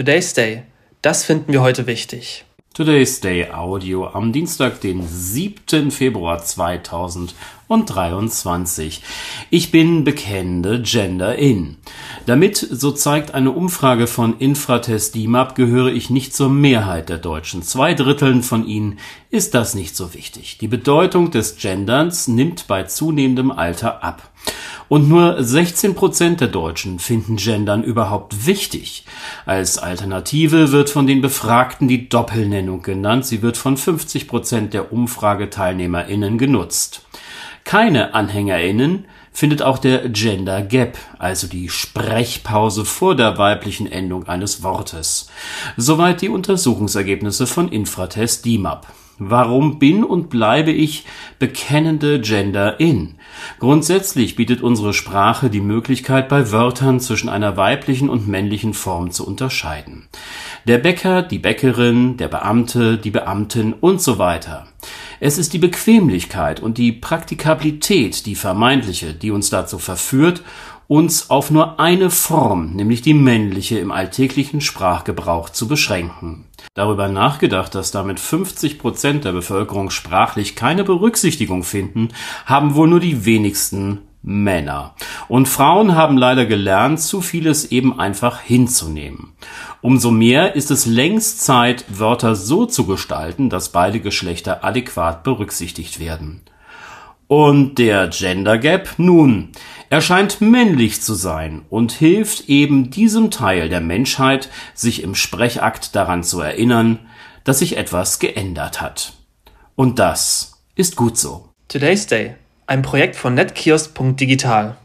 Today's Day. Das finden wir heute wichtig. Today's Day Audio am Dienstag, den 7. Februar 2023. Ich bin bekennende Gender-In. Damit, so zeigt eine Umfrage von Infratest DIMAP, gehöre ich nicht zur Mehrheit der Deutschen. Zwei Dritteln von ihnen ist das nicht so wichtig. Die Bedeutung des Genderns nimmt bei zunehmendem Alter ab. Und nur 16 Prozent der Deutschen finden Gendern überhaupt wichtig. Als Alternative wird von den Befragten die Doppelnennung genannt. Sie wird von 50 Prozent der UmfrageteilnehmerInnen genutzt. Keine AnhängerInnen findet auch der Gender Gap, also die Sprechpause vor der weiblichen Endung eines Wortes. Soweit die Untersuchungsergebnisse von Infratest DIMAP. Warum bin und bleibe ich bekennende Gender-In? Grundsätzlich bietet unsere Sprache die Möglichkeit, bei Wörtern zwischen einer weiblichen und männlichen Form zu unterscheiden. Der Bäcker, die Bäckerin, der Beamte, die Beamtin und so weiter. Es ist die Bequemlichkeit und die Praktikabilität, die vermeintliche, die uns dazu verführt, uns auf nur eine Form, nämlich die männliche im alltäglichen Sprachgebrauch zu beschränken. Darüber nachgedacht, dass damit 50 Prozent der Bevölkerung sprachlich keine Berücksichtigung finden, haben wohl nur die wenigsten Männer. Und Frauen haben leider gelernt, zu vieles eben einfach hinzunehmen. Umso mehr ist es längst Zeit, Wörter so zu gestalten, dass beide Geschlechter adäquat berücksichtigt werden. Und der Gender Gap? Nun, er scheint männlich zu sein und hilft eben diesem Teil der Menschheit, sich im Sprechakt daran zu erinnern, dass sich etwas geändert hat. Und das ist gut so. Today's Day. Ein Projekt von netkiosk.digital.